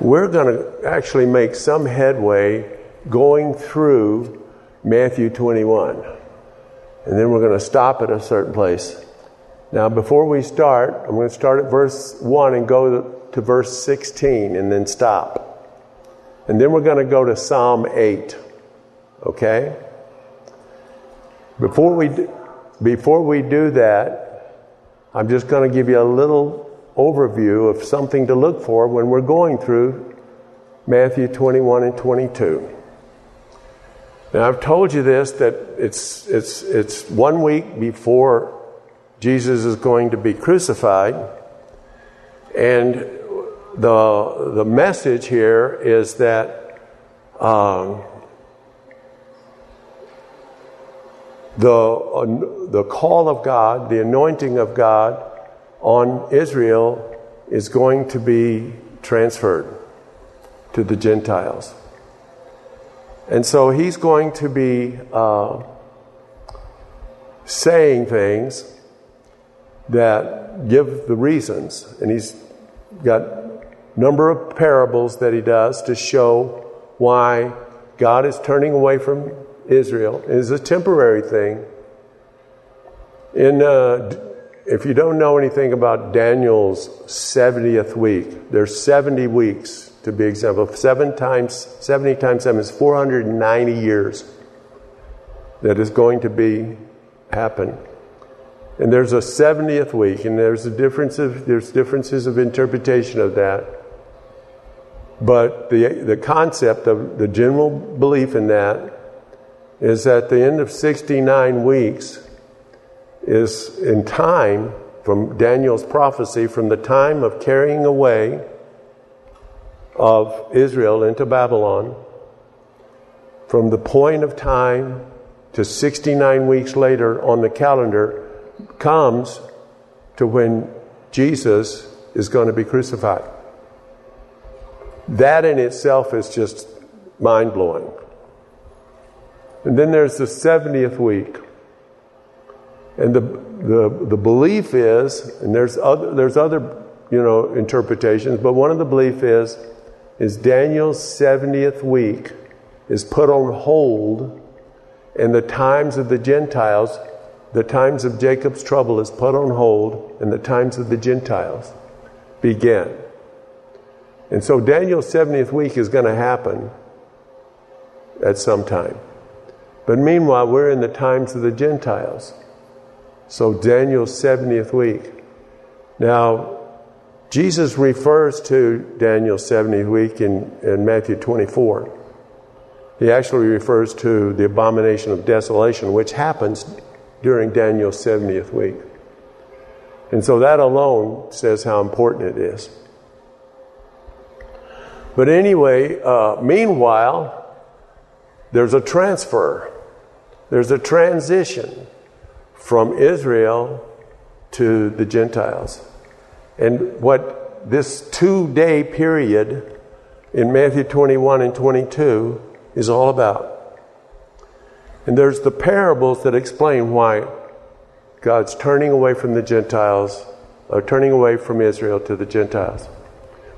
we're going to actually make some headway going through Matthew 21. And then we're going to stop at a certain place. Now, before we start, I'm going to start at verse 1 and go to verse 16 and then stop. And then we're going to go to Psalm 8. Okay? Before we, do, before we do that, I'm just going to give you a little overview of something to look for when we're going through Matthew 21 and 22. Now, I've told you this that it's, it's, it's one week before Jesus is going to be crucified. And the, the message here is that um, the, uh, the call of God, the anointing of God on Israel is going to be transferred to the Gentiles. And so he's going to be uh, saying things that give the reasons. And he's got a number of parables that he does to show why God is turning away from Israel. It is a temporary thing. In, uh, if you don't know anything about Daniel's 70th week, there's 70 weeks to be example. Seven times, 70 times seven is 490 years that is going to be happen. And there's a 70th week, and there's a difference of, there's differences of interpretation of that. But the, the concept of the general belief in that is that at the end of 69 weeks is in time from Daniel's prophecy from the time of carrying away of Israel into Babylon, from the point of time to 69 weeks later on the calendar, comes to when Jesus is going to be crucified. That in itself is just mind blowing. And then there's the 70th week. And the, the, the belief is, and there's other, there's other you know, interpretations, but one of the belief is is Daniel's 70th week is put on hold, and the times of the Gentiles, the times of Jacob's trouble is put on hold, and the times of the Gentiles begin. And so Daniel's 70th week is going to happen at some time. But meanwhile, we're in the times of the Gentiles. So Daniel's 70th week. Now, Jesus refers to Daniel's 70th week in, in Matthew 24. He actually refers to the abomination of desolation, which happens during Daniel's 70th week. And so that alone says how important it is. But anyway, uh, meanwhile, there's a transfer, there's a transition from Israel to the Gentiles. And what this two day period in Matthew 21 and 22 is all about. And there's the parables that explain why God's turning away from the Gentiles, or turning away from Israel to the Gentiles.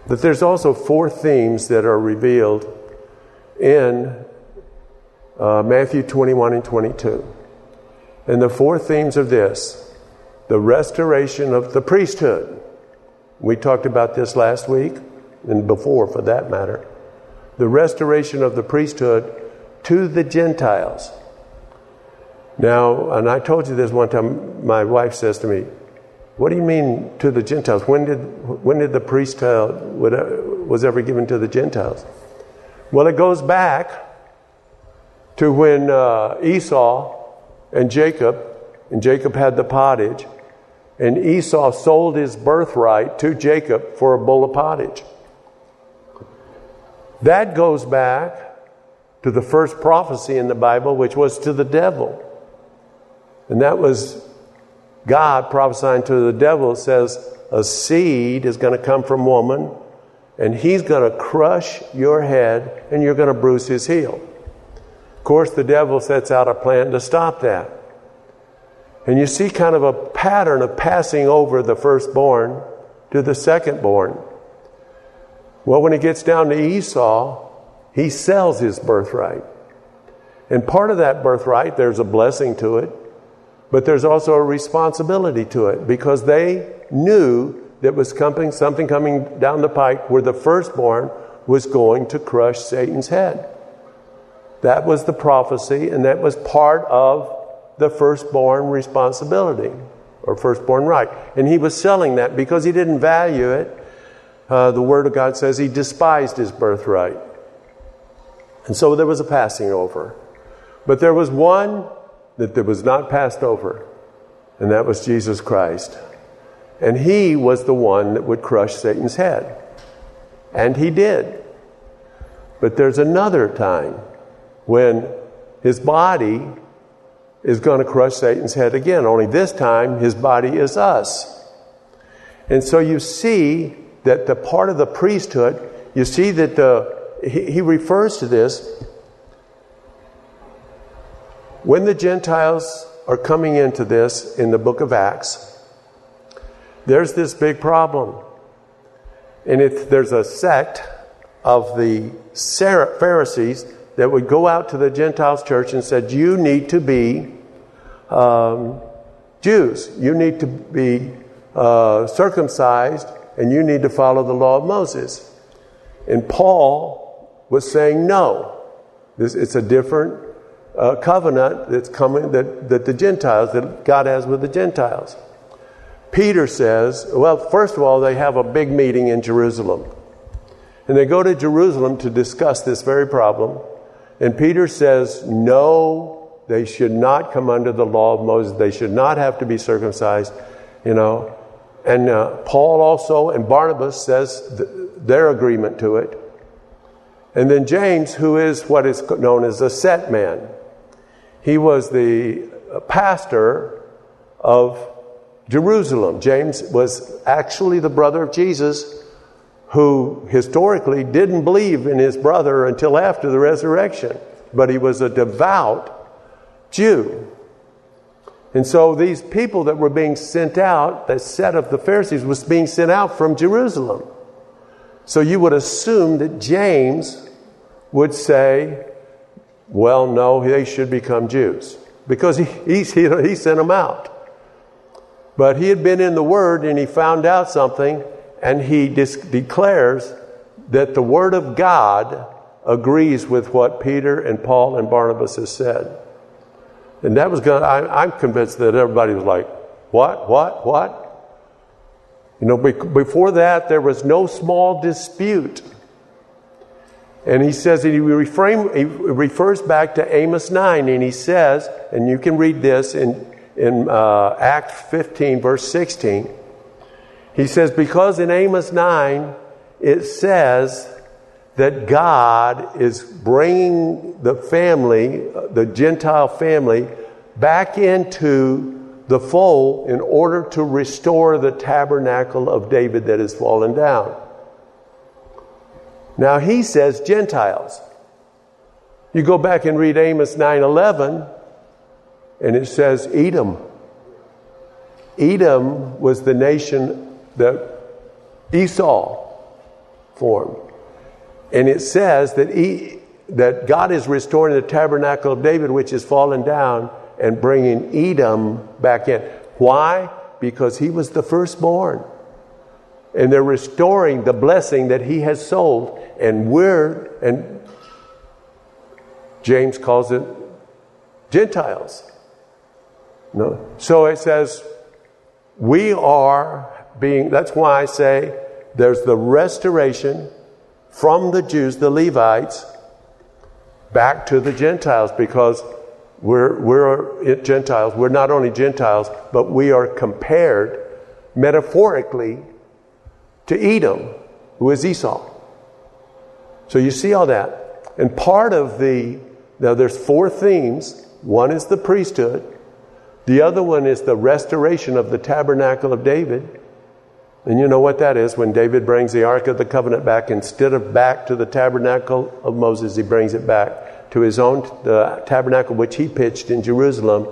But there's also four themes that are revealed in uh, Matthew 21 and 22. And the four themes of this the restoration of the priesthood. We talked about this last week and before, for that matter. The restoration of the priesthood to the Gentiles. Now, and I told you this one time, my wife says to me, What do you mean to the Gentiles? When did, when did the priesthood was ever given to the Gentiles? Well, it goes back to when uh, Esau and Jacob, and Jacob had the pottage, and Esau sold his birthright to Jacob for a bowl of pottage. That goes back to the first prophecy in the Bible, which was to the devil. And that was God prophesying to the devil, says, A seed is going to come from woman, and he's going to crush your head, and you're going to bruise his heel. Of course, the devil sets out a plan to stop that. And you see kind of a pattern of passing over the firstborn to the secondborn. Well, when it gets down to Esau, he sells his birthright. And part of that birthright, there's a blessing to it, but there's also a responsibility to it because they knew that was coming, something coming down the pike where the firstborn was going to crush Satan's head. That was the prophecy, and that was part of the firstborn responsibility or firstborn right. And he was selling that because he didn't value it. Uh, the Word of God says he despised his birthright. And so there was a passing over. But there was one that was not passed over, and that was Jesus Christ. And he was the one that would crush Satan's head. And he did. But there's another time when his body is going to crush Satan's head again, only this time his body is us. And so you see that the part of the priesthood, you see that the, he, refers to this when the Gentiles are coming into this in the book of Acts, there's this big problem. And it, there's a sect of the Pharisees that would go out to the Gentiles church and said, You need to be um, Jews. You need to be uh, circumcised and you need to follow the law of Moses. And Paul was saying, No. This, it's a different uh, covenant that's coming that, that the Gentiles, that God has with the Gentiles. Peter says, well, first of all, they have a big meeting in Jerusalem. And they go to Jerusalem to discuss this very problem. And Peter says, no, they should not come under the law of Moses. They should not have to be circumcised, you know. And uh, Paul also and Barnabas says th- their agreement to it. And then James, who is what is known as a set man, he was the pastor of Jerusalem. James was actually the brother of Jesus who historically didn't believe in his brother until after the resurrection, but he was a devout Jew. And so these people that were being sent out, that set of the Pharisees, was being sent out from Jerusalem. So you would assume that James would say, well, no, they should become Jews because he, he, he sent them out. But he had been in the Word and he found out something and he dis- declares that the Word of God agrees with what Peter and Paul and Barnabas has said. And that was going I'm convinced that everybody was like, what, what, what? You know, before that, there was no small dispute. And he says that he, reframe, he refers back to Amos 9, and he says, and you can read this in, in uh, Act 15, verse 16. He says, because in Amos 9 it says that God is bringing the family, the Gentile family, back into the fold in order to restore the tabernacle of David that has fallen down. Now he says Gentiles. You go back and read Amos 9:11 and it says Edom. Edom was the nation that Esau formed. And it says that, he, that God is restoring the tabernacle of David, which has fallen down, and bringing Edom back in. Why? Because he was the firstborn. And they're restoring the blessing that he has sold. And we're, and James calls it Gentiles. No. So it says, we are being, that's why I say there's the restoration from the Jews, the Levites, back to the Gentiles because we're, we're Gentiles. We're not only Gentiles, but we are compared metaphorically to Edom, who is Esau. So you see all that. And part of the, now there's four themes. One is the priesthood. The other one is the restoration of the tabernacle of David. And you know what that is when David brings the Ark of the Covenant back, instead of back to the tabernacle of Moses, he brings it back to his own the tabernacle which he pitched in Jerusalem,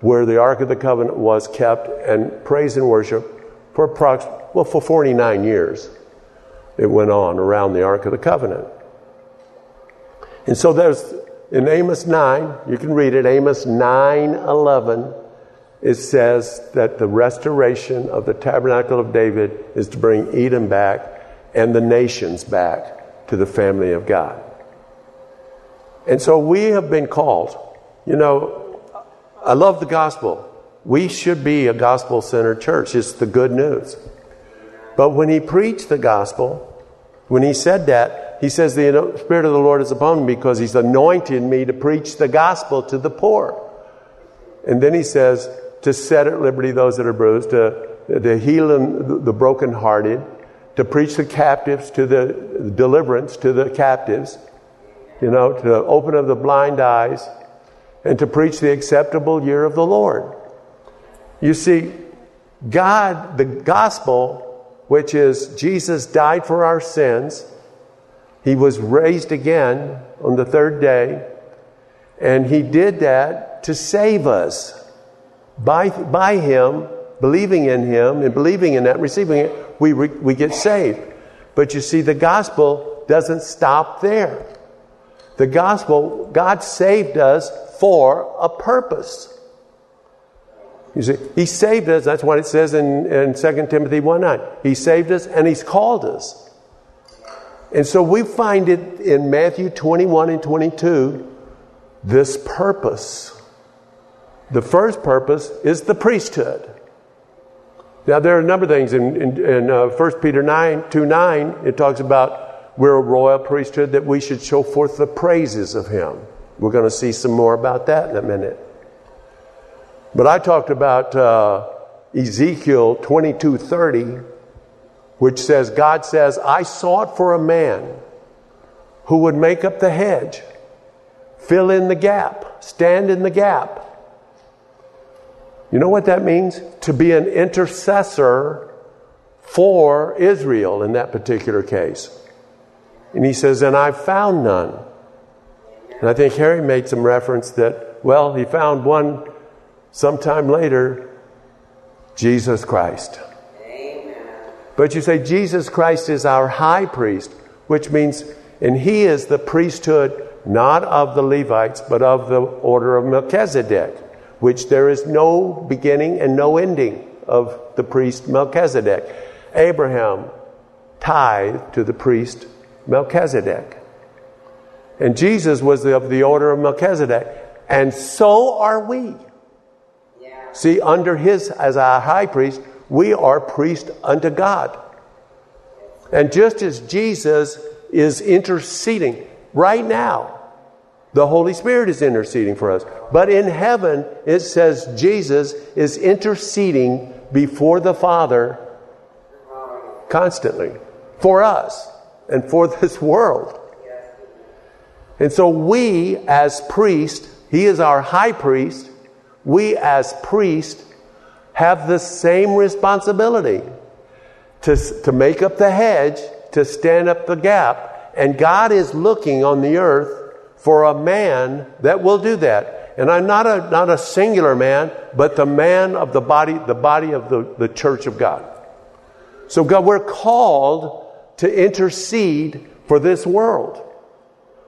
where the Ark of the Covenant was kept and praise and worship for approximately, well, for 49 years. it went on around the Ark of the Covenant. And so there's in Amos 9, you can read it, Amos 9 11, it says that the restoration of the tabernacle of David is to bring Edom back and the nations back to the family of God. And so we have been called. You know, I love the gospel. We should be a gospel centered church. It's the good news. But when he preached the gospel, when he said that, he says, The Spirit of the Lord is upon me because he's anointed me to preach the gospel to the poor. And then he says, To set at liberty those that are bruised, to, to heal the brokenhearted, to preach the captives to the deliverance to the captives, you know, to open up the blind eyes, and to preach the acceptable year of the Lord. You see, God, the gospel which is Jesus died for our sins. He was raised again on the third day, and He did that to save us. By, by Him, believing in Him, and believing in that, receiving it, we, we get saved. But you see, the gospel doesn't stop there. The gospel, God saved us for a purpose. You see, He saved us. That's what it says in, in 2 Timothy 1 9. He saved us and He's called us. And so we find it in Matthew 21 and 22 this purpose. The first purpose is the priesthood. Now, there are a number of things. In, in, in uh, 1 Peter 9, 2 9, it talks about we're a royal priesthood that we should show forth the praises of Him. We're going to see some more about that in a minute. But I talked about uh, Ezekiel 22:30, which says, God says, I sought for a man who would make up the hedge, fill in the gap, stand in the gap. You know what that means? To be an intercessor for Israel in that particular case. And he says, And I found none. And I think Harry made some reference that, well, he found one sometime later, Jesus Christ. Amen. But you say Jesus Christ is our high priest, which means, and he is the priesthood not of the Levites, but of the order of Melchizedek, which there is no beginning and no ending of the priest Melchizedek. Abraham tithed to the priest Melchizedek. And Jesus was of the order of Melchizedek. And so are we. See, under his, as our high priest, we are priest unto God. And just as Jesus is interceding right now, the Holy Spirit is interceding for us. But in heaven, it says Jesus is interceding before the Father constantly for us and for this world. And so we, as priest, he is our high priest, we as priests have the same responsibility to, to make up the hedge, to stand up the gap. And God is looking on the earth for a man that will do that. And I'm not a, not a singular man, but the man of the body, the body of the, the church of God. So God, we're called to intercede for this world.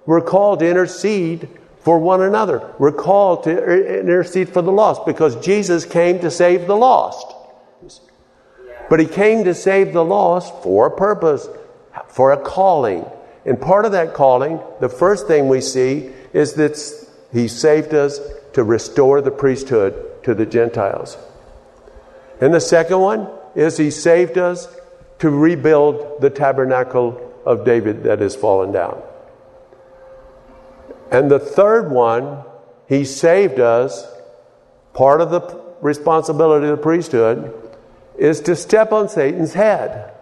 We're called to intercede for one another. We're called to intercede for the lost because Jesus came to save the lost. But he came to save the lost for a purpose, for a calling. And part of that calling, the first thing we see is that he saved us to restore the priesthood to the Gentiles. And the second one is he saved us to rebuild the tabernacle of David that has fallen down. And the third one, he saved us. Part of the responsibility of the priesthood is to step on Satan's head.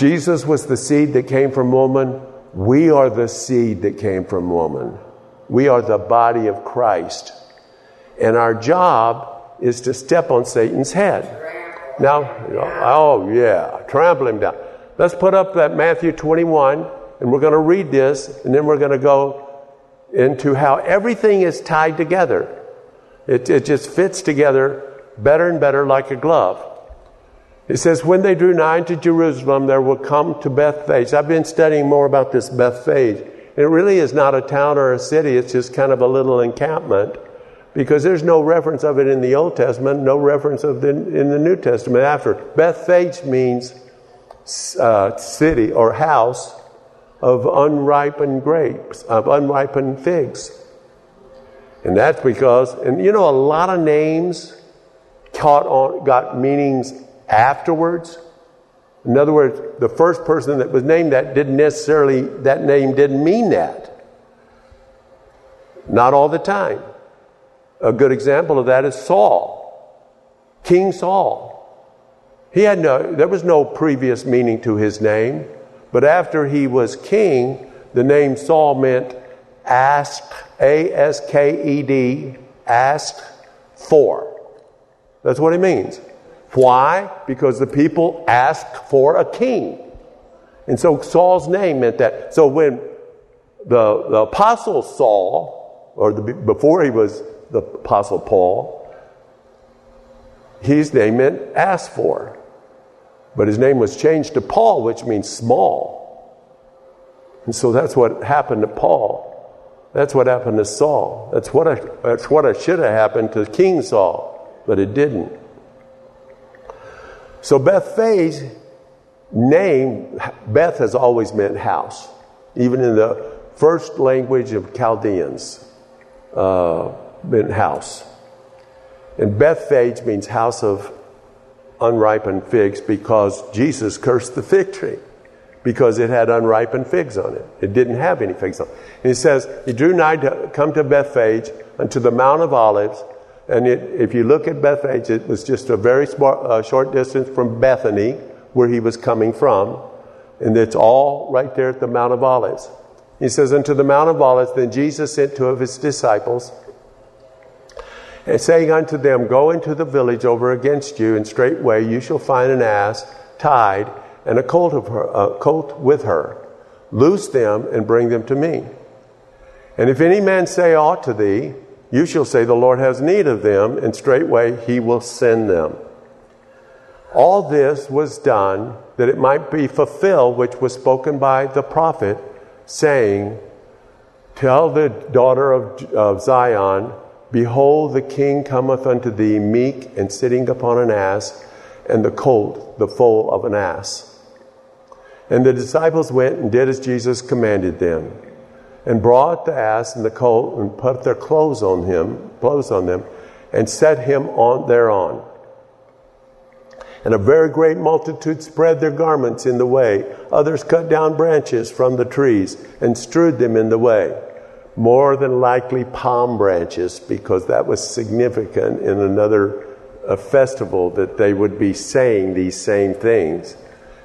Jesus was the seed that came from woman. We are the seed that came from woman. We are the body of Christ. And our job is to step on Satan's head. Now, oh yeah, trample him down. Let's put up that Matthew 21 and we're going to read this, and then we're going to go into how everything is tied together. It, it just fits together better and better like a glove. It says, When they drew nigh to Jerusalem, there will come to Bethphage. I've been studying more about this Bethphage. It really is not a town or a city, it's just kind of a little encampment because there's no reference of it in the Old Testament, no reference of it in the New Testament after. Bethphage means uh, city or house of unripened grapes, of unripened figs. And that's because, and you know, a lot of names caught on, got meanings afterwards. In other words, the first person that was named that didn't necessarily, that name didn't mean that. Not all the time. A good example of that is Saul, King Saul. He had no, there was no previous meaning to his name, but after he was king, the name Saul meant asked, A S K E D, asked for. That's what it means. Why? Because the people asked for a king. And so Saul's name meant that. So when the, the apostle Saul, or the, before he was the apostle Paul, his name meant asked for. But his name was changed to Paul, which means small. And so that's what happened to Paul. That's what happened to Saul. That's what, I, that's what I should have happened to King Saul, but it didn't. So Bethphage name, Beth has always meant house, even in the first language of Chaldeans, uh, meant house. And Bethphage means house of unripened figs because Jesus cursed the fig tree because it had unripened figs on it. It didn't have any figs on it. And he says, He drew nigh to come to Bethphage unto the Mount of Olives. And it, if you look at Bethphage, it was just a very smart, uh, short distance from Bethany, where he was coming from. And it's all right there at the Mount of Olives. He says, Unto the Mount of Olives, then Jesus sent two of his disciples, and saying unto them, Go into the village over against you, and straightway you shall find an ass tied and a colt, of her, a colt with her. Loose them and bring them to me. And if any man say aught to thee, you shall say, The Lord has need of them, and straightway he will send them. All this was done that it might be fulfilled which was spoken by the prophet, saying, Tell the daughter of, of Zion, Behold, the king cometh unto thee meek and sitting upon an ass, and the colt, the foal of an ass. And the disciples went and did as Jesus commanded them, and brought the ass and the colt and put their clothes on him, clothes on them, and set him on thereon. And a very great multitude spread their garments in the way. Others cut down branches from the trees and strewed them in the way. More than likely palm branches, because that was significant in another uh, festival that they would be saying these same things.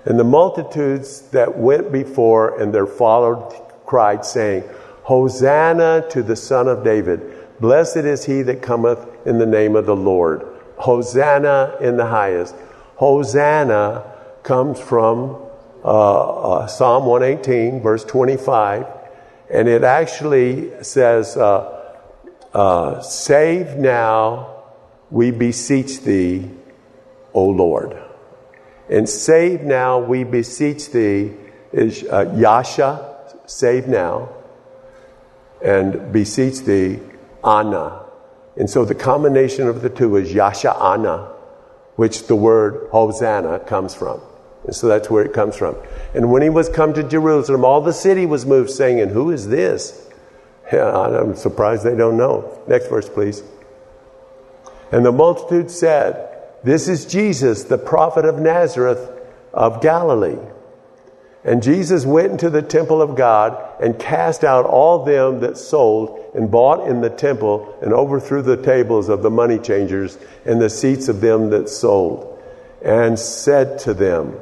And the multitudes that went before and there followed cried, saying, Hosanna to the Son of David. Blessed is he that cometh in the name of the Lord. Hosanna in the highest. Hosanna comes from uh, uh, Psalm 118, verse 25, and it actually says, uh, uh Save now, we beseech thee, O Lord. And save now, we beseech thee, is uh, Yasha, save now, and beseech thee, Anna. And so the combination of the two is Yasha Anna, which the word Hosanna comes from. And so that's where it comes from. And when he was come to Jerusalem, all the city was moved, saying, And who is this? Yeah, I'm surprised they don't know. Next verse, please. And the multitude said, this is Jesus, the prophet of Nazareth of Galilee. And Jesus went into the temple of God and cast out all them that sold and bought in the temple and overthrew the tables of the money changers and the seats of them that sold, and said to them,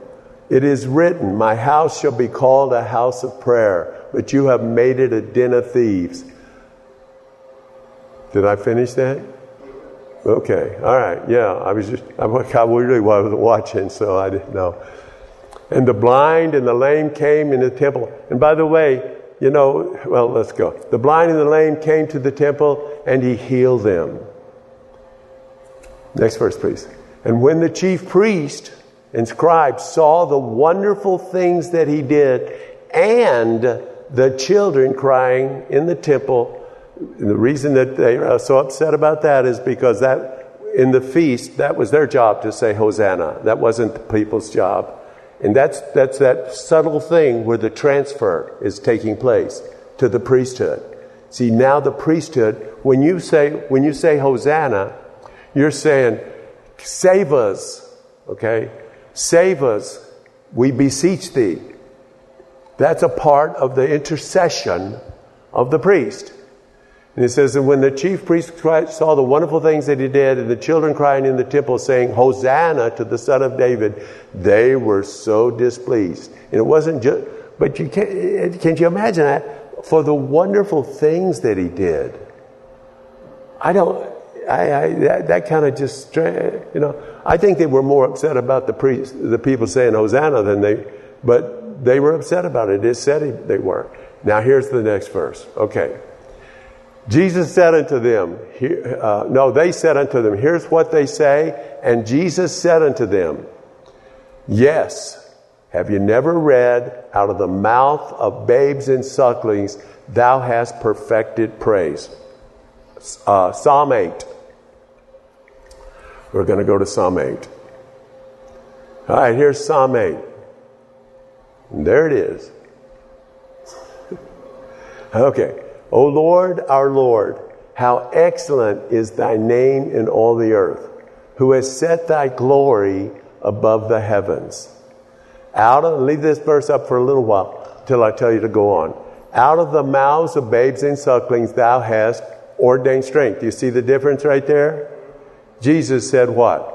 It is written, My house shall be called a house of prayer, but you have made it a den of thieves. Did I finish that? Okay, all right, yeah. I was just, I really wasn't watching, so I didn't know. And the blind and the lame came in the temple. And by the way, you know, well, let's go. The blind and the lame came to the temple, and he healed them. Next verse, please. And when the chief priest and scribes saw the wonderful things that he did and the children crying in the temple. And the reason that they are so upset about that is because that in the feast, that was their job to say Hosanna. That wasn't the people's job. And that's, that's that subtle thing where the transfer is taking place to the priesthood. See, now the priesthood, when you say, when you say Hosanna, you're saying, save us, okay? Save us, we beseech thee. That's a part of the intercession of the priest. And it says, And when the chief priest saw the wonderful things that he did, and the children crying in the temple, saying, Hosanna to the Son of David, they were so displeased. And it wasn't just, but you can't, can't you imagine that? For the wonderful things that he did. I don't, I, I, that, that kind of just, you know, I think they were more upset about the priest, the people saying Hosanna than they, but they were upset about it. It said they were. Now here's the next verse. Okay. Jesus said unto them, uh, no, they said unto them, here's what they say. And Jesus said unto them, Yes, have you never read, out of the mouth of babes and sucklings, thou hast perfected praise? Uh, Psalm 8. We're going to go to Psalm 8. All right, here's Psalm 8. And there it is. okay. O Lord, our Lord, how excellent is thy name in all the earth, who has set thy glory above the heavens. Out of, leave this verse up for a little while till I tell you to go on. Out of the mouths of babes and sucklings thou hast ordained strength. You see the difference right there? Jesus said what?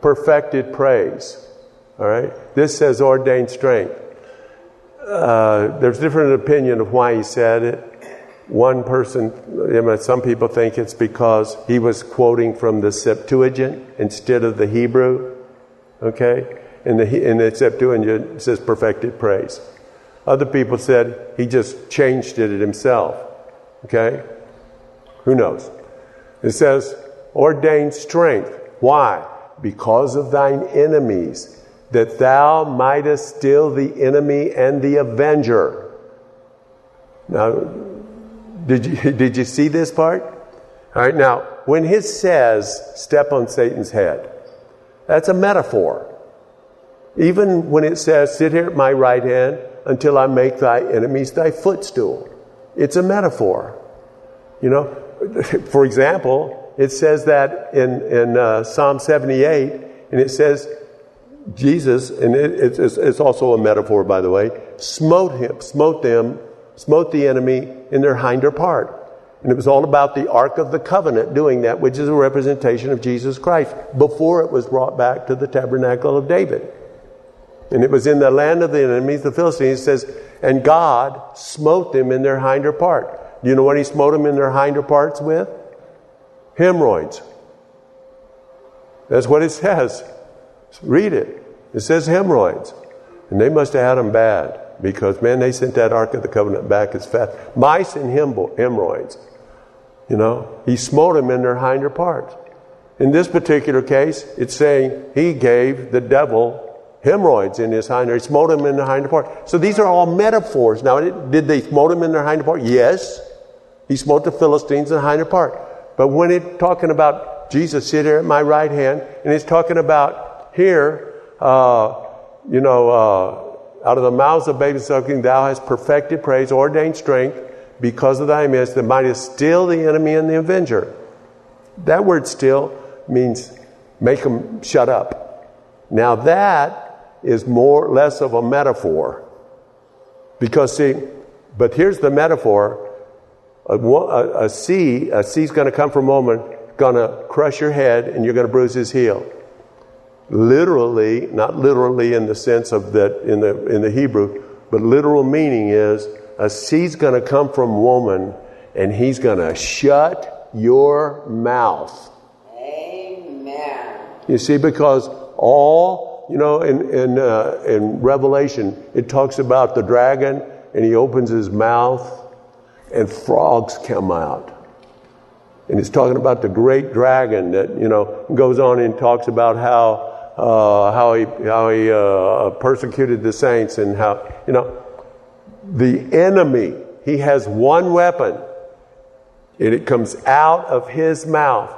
Perfected praise. All right? This says ordained strength. Uh, there's different opinion of why he said it. One person, some people think it's because he was quoting from the Septuagint instead of the Hebrew. Okay? In the, in the Septuagint, says perfected praise. Other people said he just changed it himself. Okay? Who knows? It says, ordained strength. Why? Because of thine enemies that thou mightest still the enemy and the avenger. Now, did you, did you see this part? All right, now, when he says, step on Satan's head, that's a metaphor. Even when it says, sit here at my right hand until I make thy enemies thy footstool, it's a metaphor. You know, for example, it says that in, in uh, Psalm 78, and it says, Jesus, and it, it's, it's also a metaphor, by the way, smote him, smote them, smote the enemy in their hinder part. And it was all about the Ark of the Covenant doing that, which is a representation of Jesus Christ, before it was brought back to the tabernacle of David. And it was in the land of the enemies, the Philistines, says, and God smote them in their hinder part. Do you know what he smote them in their hinder parts with? Hemorrhoids. That's what it says. Read it. It says hemorrhoids. And they must have had them bad because, man, they sent that Ark of the Covenant back as fast. Mice and hemorrhoids. You know, he smote them in their hinder parts. In this particular case, it's saying he gave the devil hemorrhoids in his hinder. He smote him in the hinder part. So these are all metaphors. Now, did they smote him in their hinder part? Yes. He smote the Philistines in the hinder part. But when it's talking about Jesus sit here at my right hand, and it's talking about here, uh, you know, uh, out of the mouths of babies sucking, thou hast perfected praise, ordained strength, because of thy midst, that might still the enemy and the avenger. That word still means make them shut up. Now that is more less of a metaphor. Because see, but here's the metaphor. A, a, a sea, a sea's going to come from a moment, going to crush your head, and you're going to bruise his heel literally, not literally in the sense of that in the, in the Hebrew, but literal meaning is a seed's going to come from woman and he's going to shut your mouth. Amen. You see, because all, you know, in, in, uh, in Revelation, it talks about the dragon and he opens his mouth and frogs come out. And it's talking about the great dragon that, you know, goes on and talks about how uh, how he, how he uh, persecuted the saints and how, you know, the enemy, he has one weapon and it comes out of his mouth.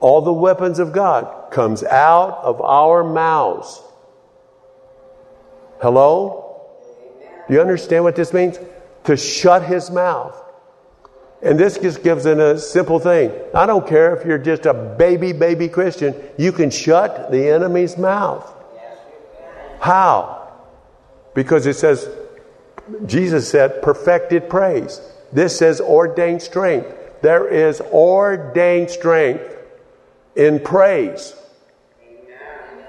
All the weapons of God comes out of our mouths. Hello? Do you understand what this means? To shut his mouth. And this just gives it a simple thing. I don't care if you're just a baby, baby Christian, you can shut the enemy's mouth. How? Because it says, Jesus said, perfected praise. This says ordained strength. There is ordained strength in praise.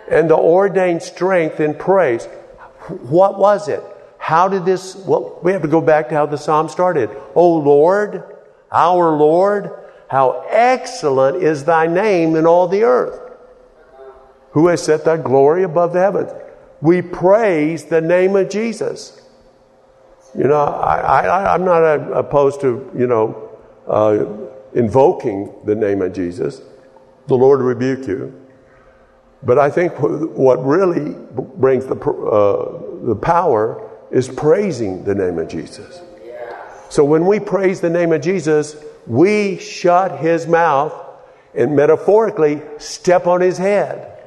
And the ordained strength in praise, what was it? How did this, well, we have to go back to how the psalm started. Oh Lord, our Lord, how excellent is thy name in all the earth. Who has set thy glory above the heavens? We praise the name of Jesus. You know, I, I'm not opposed to, you know, uh, invoking the name of Jesus. The Lord rebuke you. But I think what really brings the, uh, the power is praising the name of Jesus. So when we praise the name of Jesus, we shut his mouth and metaphorically step on his head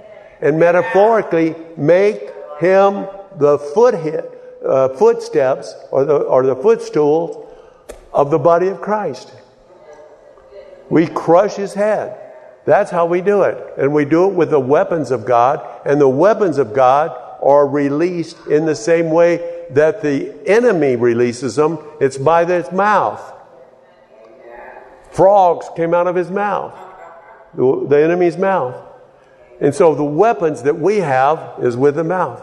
and metaphorically make him the foot uh, footsteps or the, or the footstools of the body of Christ. We crush his head. That's how we do it. And we do it with the weapons of God, and the weapons of God are released in the same way that the enemy releases them, it's by his mouth. Frogs came out of his mouth, the, enemy's mouth. And so the weapons that we have is with the mouth.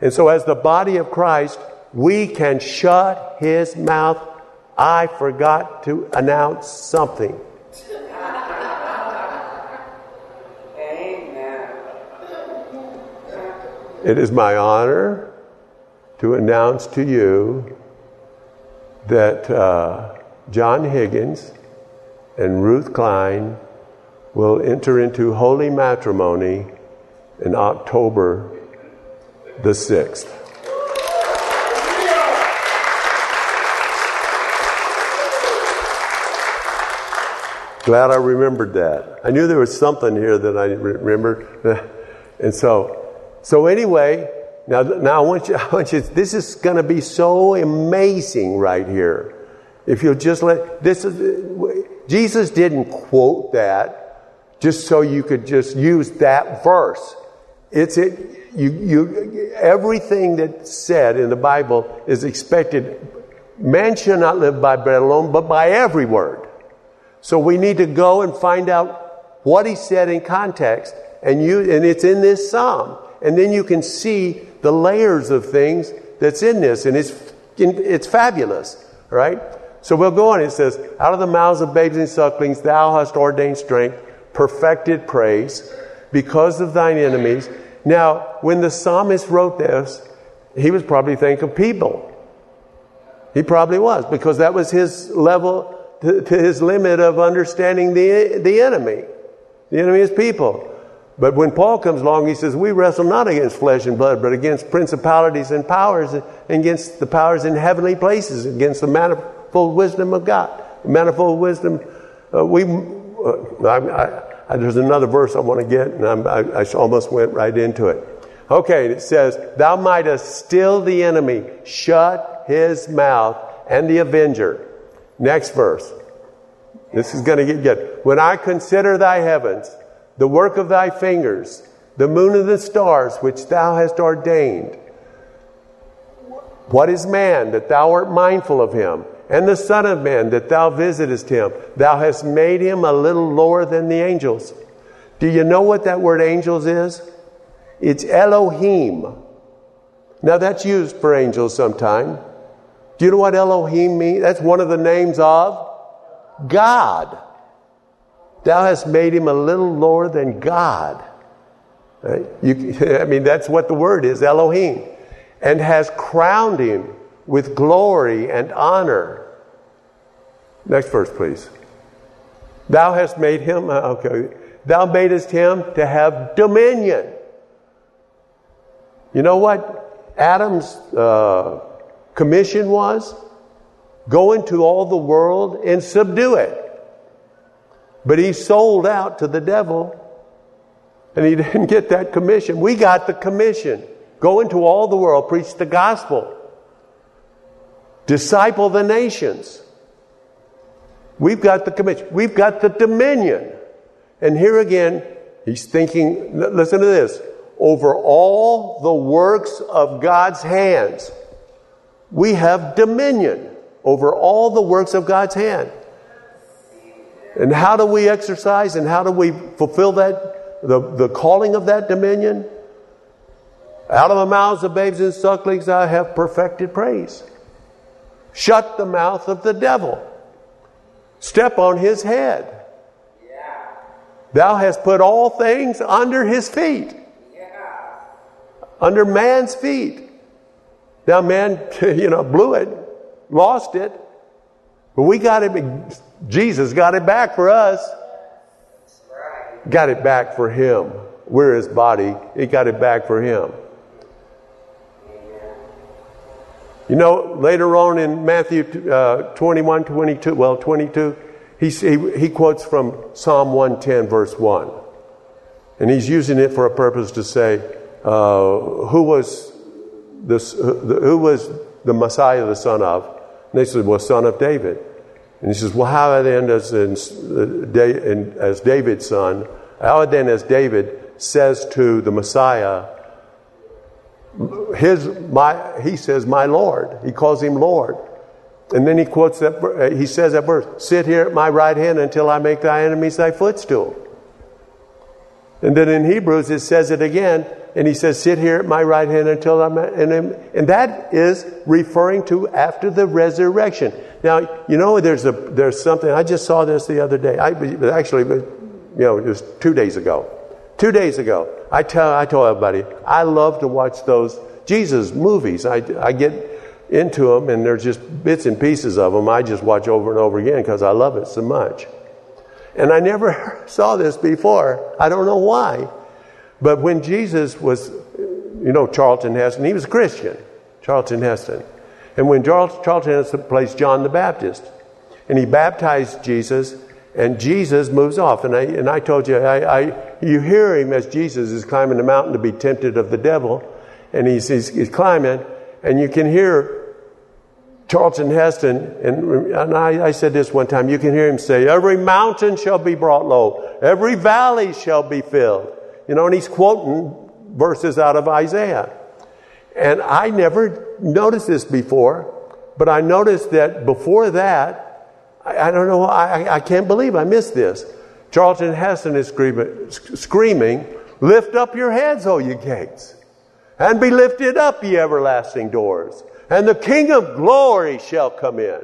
And so, as the body of Christ, we can shut his mouth. I forgot to announce something. Amen. It is my honor to announce to you that uh, John Higgins and Ruth Klein will enter into holy matrimony in October the 6th. Glad I remembered that. I knew there was something here that I remembered. And so, so anyway, now, now I want you, I want you this is going to be so amazing right here. If you'll just let, this is, Jesus didn't quote that just so you could just use that verse. It's it, you, you, everything that's said in the Bible is expected. Man shall not live by bread alone, but by every word. So we need to go and find out what he said in context, and you, and it's in this psalm. And then you can see the layers of things that's in this, and it's, it's fabulous, right? So we'll go on. It says, Out of the mouths of babes and sucklings, thou hast ordained strength, perfected praise, because of thine enemies. Now, when the psalmist wrote this, he was probably thinking of people. He probably was, because that was his level, to, to his limit of understanding the, the enemy. The enemy is people. But when Paul comes along, he says, We wrestle not against flesh and blood, but against principalities and powers, and against the powers in heavenly places, against the manifold wisdom of God. Manifold wisdom. Uh, we, uh, I, I, there's another verse I want to get, and I, I almost went right into it. Okay, it says, Thou mightest still the enemy, shut his mouth, and the avenger. Next verse. This is going to get good. When I consider thy heavens, the work of thy fingers, the moon and the stars which thou hast ordained. What is man that thou art mindful of him? And the Son of Man that thou visitest him? Thou hast made him a little lower than the angels. Do you know what that word angels is? It's Elohim. Now that's used for angels sometime. Do you know what Elohim means? That's one of the names of God. Thou hast made him a little lower than God. Right? You, I mean, that's what the word is, Elohim. And has crowned him with glory and honor. Next verse, please. Thou hast made him, uh, okay, thou madest him to have dominion. You know what Adam's uh, commission was? Go into all the world and subdue it. But he sold out to the devil and he didn't get that commission. We got the commission. Go into all the world, preach the gospel, disciple the nations. We've got the commission. We've got the dominion. And here again, he's thinking, listen to this, over all the works of God's hands. We have dominion over all the works of God's hand. And how do we exercise and how do we fulfill that, the, the calling of that dominion? Out of the mouths of babes and sucklings I have perfected praise. Shut the mouth of the devil. Step on his head. Thou hast put all things under his feet. Under man's feet. Now man, you know, blew it, lost it. But we got it, Jesus got it back for us. Got it back for him. We're his body. He got it back for him. You know, later on in Matthew uh, 21, 22, well, 22, he, he, quotes from Psalm 110, verse 1. And he's using it for a purpose to say, uh, who was this, who was the Messiah the son of? And they said, well, son of David. And he says, well, how then as, in, as David's son, how then as David says to the Messiah, his, my, he says, my Lord. He calls him Lord. And then he quotes that, uh, he says that verse, sit here at my right hand until I make thy enemies thy footstool. And then in Hebrews it says it again, and he says, sit here at my right hand until I'm, and, and that is referring to after the resurrection. Now, you know, there's a, there's something, I just saw this the other day. I, actually, you know, it was two days ago. Two days ago. I tell, I told everybody, I love to watch those Jesus movies. I, I get into them and there's just bits and pieces of them I just watch over and over again because I love it so much. And I never saw this before. I don't know why. But when Jesus was, you know, Charlton Heston, he was a Christian, Charlton Heston. And when Charlton Heston plays John the Baptist, and he baptized Jesus, and Jesus moves off. And I, and I told you, I, I, you hear him as Jesus is climbing the mountain to be tempted of the devil, and he's, he's, he's climbing, and you can hear Charlton Heston, and, and I, I, said this one time, you can hear him say, Every mountain shall be brought low, every valley shall be filled. You know, and he's quoting verses out of Isaiah. And I never noticed this before, but I noticed that before that, I, I don't know, I, I can't believe I missed this. Charlton Heston is screaming, screaming, Lift up your heads, O ye gates, and be lifted up, ye everlasting doors and the King of glory shall come in.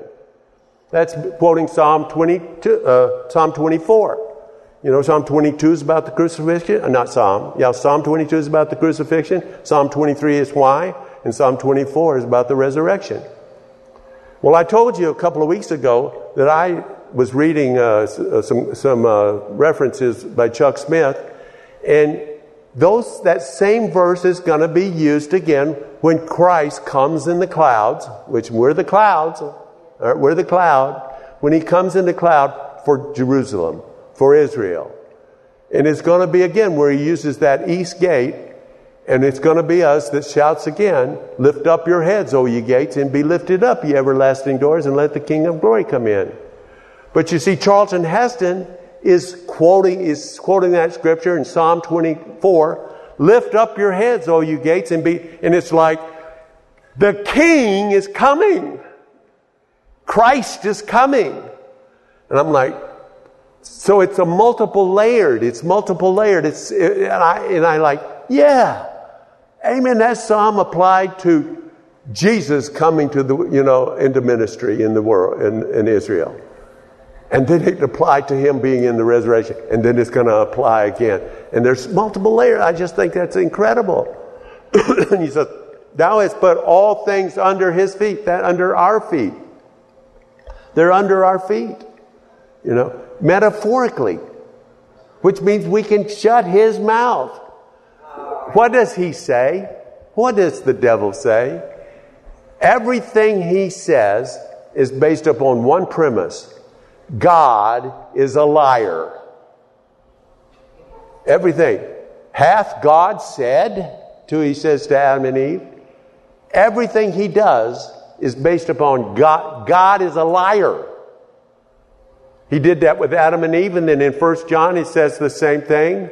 That's quoting Psalm 22, uh, Psalm 24. You know, Psalm 22 is about the crucifixion. Uh, not Psalm. Yeah, Psalm 22 is about the crucifixion. Psalm 23 is why. And Psalm 24 is about the resurrection. Well, I told you a couple of weeks ago that I was reading uh, uh some, some uh, references by Chuck Smith, and those, that same verse is going to be used again when Christ comes in the clouds, which we're the clouds, we're the cloud, when he comes in the cloud for Jerusalem, for Israel. And it's going to be again where he uses that east gate, and it's going to be us that shouts again, Lift up your heads, O ye gates, and be lifted up, ye everlasting doors, and let the King of glory come in. But you see, Charlton Heston is quoting, is quoting that scripture in Psalm 24. Lift up your heads, O you gates, and be, and it's like, the king is coming. Christ is coming. And I'm like, so it's a multiple layered, it's multiple layered. It's, and I, and I like, yeah. Amen. That psalm applied to Jesus coming to the, you know, into ministry in the world, in, in Israel. And then it applied to him being in the resurrection. And then it's going to apply again. And there's multiple layers. I just think that's incredible. and he says, Thou hast put all things under his feet, that under our feet. They're under our feet. You know, metaphorically. Which means we can shut his mouth. What does he say? What does the devil say? Everything he says is based upon one premise God is a liar. Everything. Hath God said, to he says to Adam and Eve, everything he does is based upon God. God is a liar. He did that with Adam and Eve, and then in 1 John he says the same thing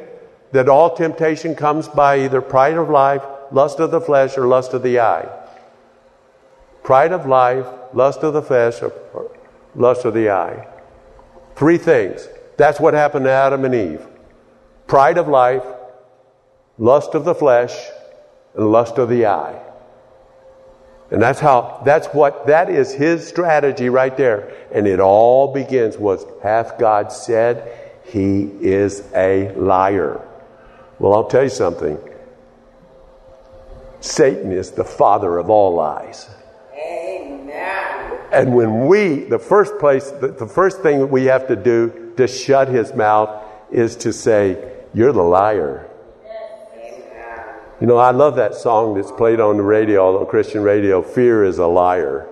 that all temptation comes by either pride of life, lust of the flesh, or lust of the eye. Pride of life, lust of the flesh, or lust of the eye. Three things. That's what happened to Adam and Eve pride of life, lust of the flesh, and lust of the eye. And that's how, that's what, that is his strategy right there. And it all begins was, hath God said he is a liar? Well, I'll tell you something. Satan is the father of all lies. And when we, the first place, the, the first thing that we have to do to shut his mouth is to say, You're the liar. You know, I love that song that's played on the radio, on Christian radio. Fear is a liar.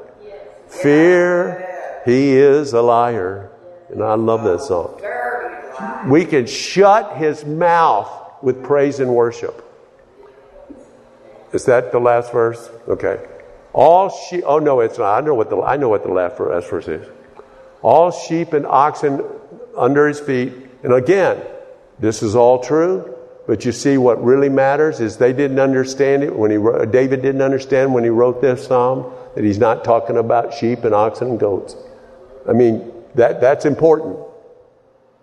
Fear, he is a liar. And I love that oh, song. We can shut his mouth with praise and worship. Is that the last verse? Okay. All sheep. Oh no, it's not. I know what the I know what the last verse is. All sheep and oxen under his feet. And again, this is all true. But you see, what really matters is they didn't understand it when he David didn't understand when he wrote this psalm that he's not talking about sheep and oxen and goats. I mean, that that's important.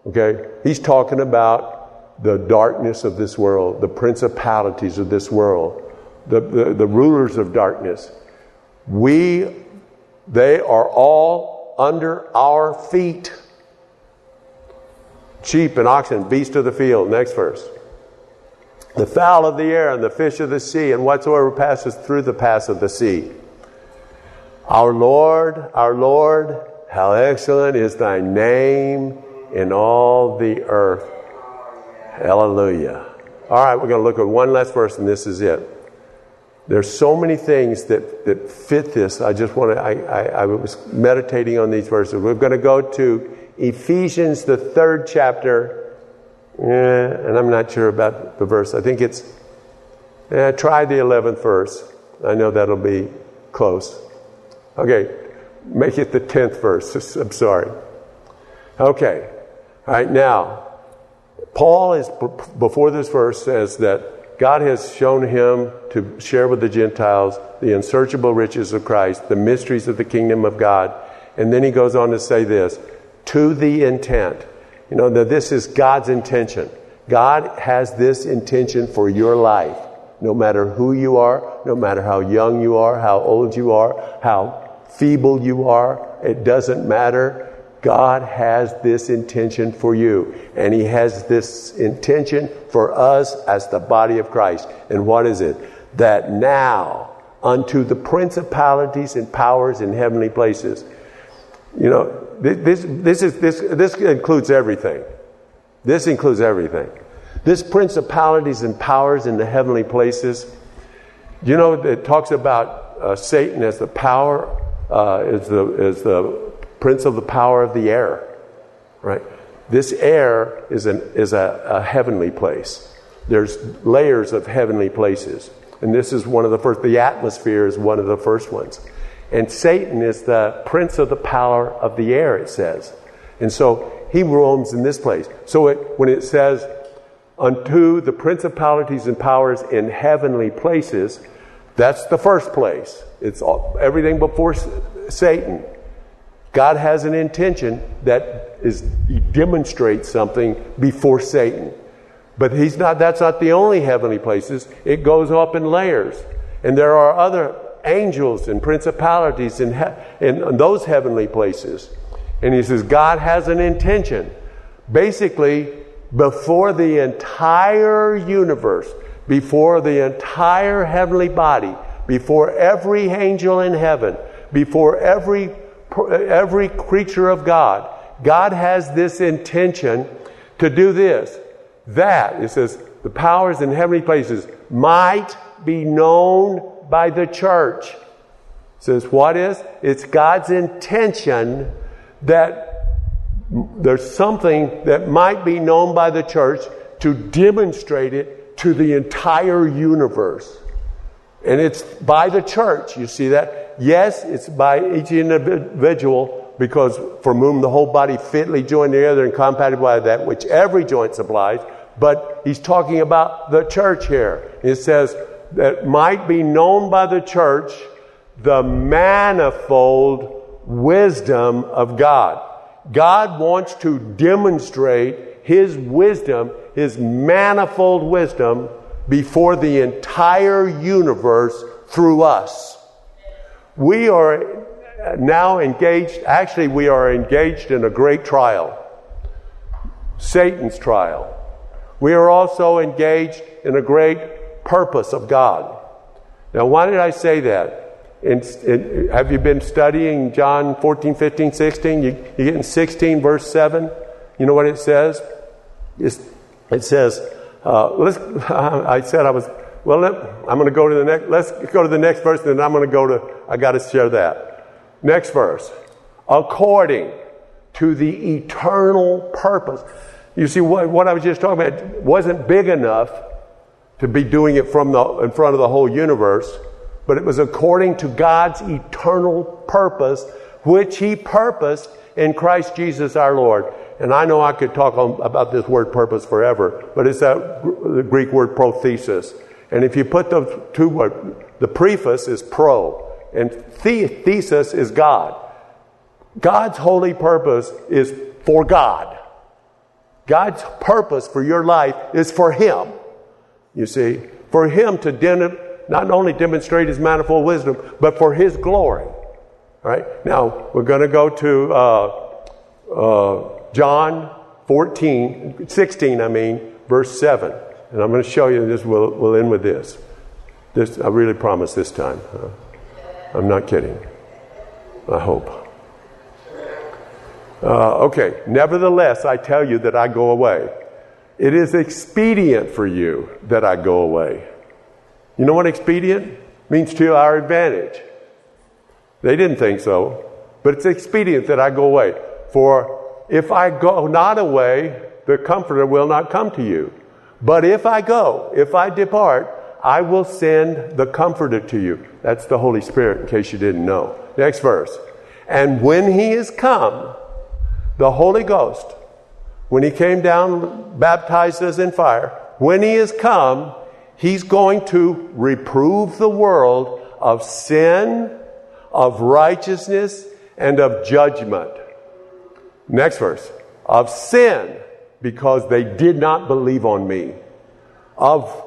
Okay, he's talking about the darkness of this world, the principalities of this world, the, the, the rulers of darkness. We, they are all under our feet. Sheep and oxen, beasts of the field. Next verse. The fowl of the air and the fish of the sea, and whatsoever passes through the pass of the sea. Our Lord, our Lord, how excellent is thy name in all the earth. Hallelujah. All right, we're going to look at one last verse, and this is it. There's so many things that, that fit this. I just want to, I, I, I was meditating on these verses. We're going to go to Ephesians, the third chapter, eh, and I'm not sure about the verse. I think it's, eh, try the 11th verse. I know that'll be close. Okay, make it the 10th verse. I'm sorry. Okay, all right, now, Paul is, before this verse, says that God has shown him to share with the Gentiles the unsearchable riches of Christ, the mysteries of the kingdom of God. And then he goes on to say this to the intent. You know, that this is God's intention. God has this intention for your life. No matter who you are, no matter how young you are, how old you are, how feeble you are, it doesn't matter. God has this intention for you. And He has this intention for us as the body of Christ. And what is it? That now unto the principalities and powers in heavenly places. You know, this, this, is, this, this includes everything. This includes everything. This principalities and powers in the heavenly places. You know, it talks about uh, Satan as the power, uh, is, the, is the prince of the power of the air, right? This air is, an, is a, a heavenly place. There's layers of heavenly places. And this is one of the first, the atmosphere is one of the first ones. And Satan is the prince of the power of the air, it says. And so he roams in this place. So it, when it says, unto the principalities and powers in heavenly places, that's the first place. It's all, everything before Satan. God has an intention that is he demonstrates something before Satan. But he's not that's not the only heavenly places. It goes up in layers. And there are other angels and principalities in, he- in those heavenly places. And he says God has an intention. Basically, before the entire universe, before the entire heavenly body, before every angel in heaven, before every every creature of God, God has this intention to do this, that. It says, the powers in heavenly places might be known by the church. Says what is? It's God's intention that there's something that might be known by the church to demonstrate it to the entire universe. And it's by the church, you see that? Yes, it's by each individual because from whom the whole body fitly joined together and compacted by that which every joint supplies. But he's talking about the church here. It says that might be known by the church the manifold wisdom of God. God wants to demonstrate his wisdom, his manifold wisdom before the entire universe through us. We are now engaged, actually, we are engaged in a great trial Satan's trial. We are also engaged in a great purpose of God. Now, why did I say that? In, in, have you been studying John 14, 15, 16? You, you get in 16, verse 7. You know what it says? It's, it says, uh, I said I was, well, let, I'm going to go to the next, let's go to the next verse, and then I'm going to go to, I got to share that. Next verse. According to the eternal purpose. You see, what, what I was just talking about wasn't big enough to be doing it from the, in front of the whole universe, but it was according to God's eternal purpose, which He purposed in Christ Jesus our Lord. And I know I could talk about this word purpose forever, but it's that the Greek word prothesis. And if you put the two words, the preface is pro, and the, thesis is God. God's holy purpose is for God. God's purpose for your life is for Him. You see, for Him to den- not only demonstrate His manifold wisdom, but for His glory. All right? Now, we're going to go to uh, uh, John 14, 16, I mean, verse 7. And I'm going to show you this. We'll, we'll end with this. This I really promise this time. I'm not kidding. I hope. Uh, okay, nevertheless, I tell you that I go away. It is expedient for you that I go away. You know what expedient means to our advantage? They didn't think so, but it's expedient that I go away. For if I go not away, the Comforter will not come to you. But if I go, if I depart, I will send the Comforter to you. That's the Holy Spirit, in case you didn't know. Next verse. And when he is come, the Holy Ghost, when he came down, baptized us in fire, when he is come, he's going to reprove the world of sin, of righteousness, and of judgment. Next verse. Of sin, because they did not believe on me. Of,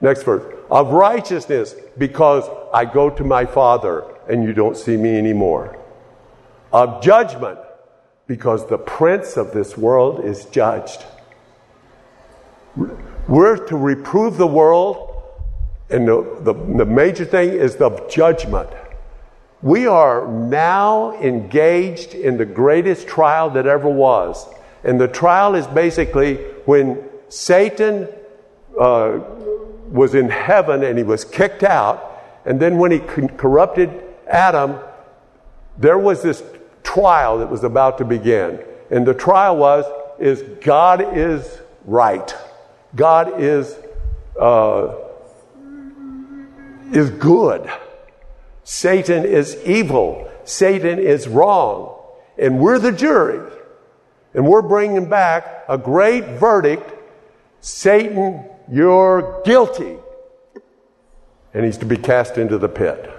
next verse. Of righteousness, because I go to my Father and you don't see me anymore. Of judgment, because the prince of this world is judged. We're to reprove the world, and the, the, the major thing is the judgment. We are now engaged in the greatest trial that ever was. And the trial is basically when Satan uh, was in heaven and he was kicked out, and then when he corrupted Adam, there was this trial that was about to begin. And the trial was is God is right. God is uh, is good. Satan is evil. Satan is wrong. And we're the jury. And we're bringing back a great verdict. Satan, you're guilty. And he's to be cast into the pit.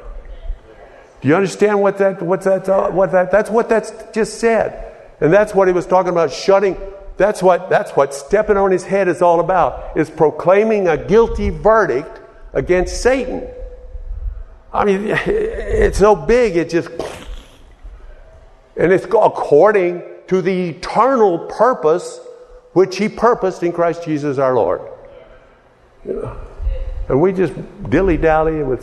Do you understand what that, what that, uh, what that, that's what that's just said. And that's what he was talking about shutting. That's what, that's what stepping on his head is all about, is proclaiming a guilty verdict against Satan. I mean, it's so big, it just. And it's according to the eternal purpose which He purposed in Christ Jesus our Lord. You know? And we just dilly dally with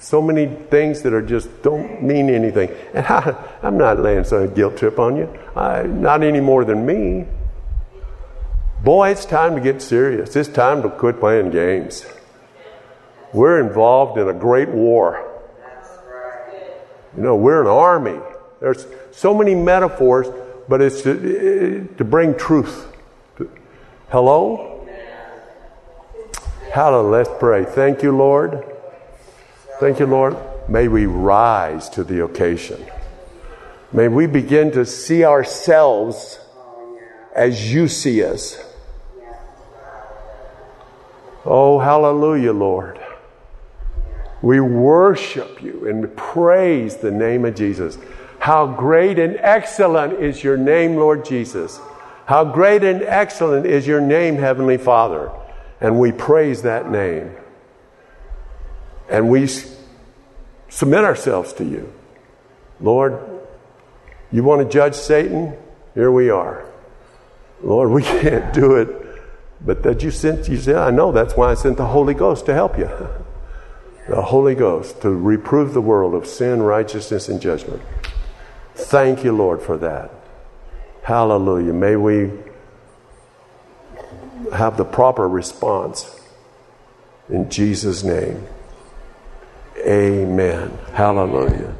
so many things that are just don't mean anything. And I, am not laying some guilt trip on you, I, not any more than me. Boy, it's time to get serious. It's time to quit playing games. We're involved in a great war. You know, we're an army. There's so many metaphors, but it's to, to bring truth. Hello? Hallelujah. Let's pray. Thank you, Lord. Thank you, Lord. May we rise to the occasion. May we begin to see ourselves as you see us. Oh, hallelujah, Lord. We worship you and praise the name of Jesus. How great and excellent is your name, Lord Jesus. How great and excellent is your name, Heavenly Father. And we praise that name. And we submit ourselves to you. Lord, you want to judge Satan? Here we are. Lord, we can't do it. But that you sent, you said, I know that's why I sent the Holy Ghost to help you. The Holy Ghost to reprove the world of sin, righteousness, and judgment. Thank you, Lord, for that. Hallelujah. May we have the proper response. In Jesus' name. Amen. Hallelujah.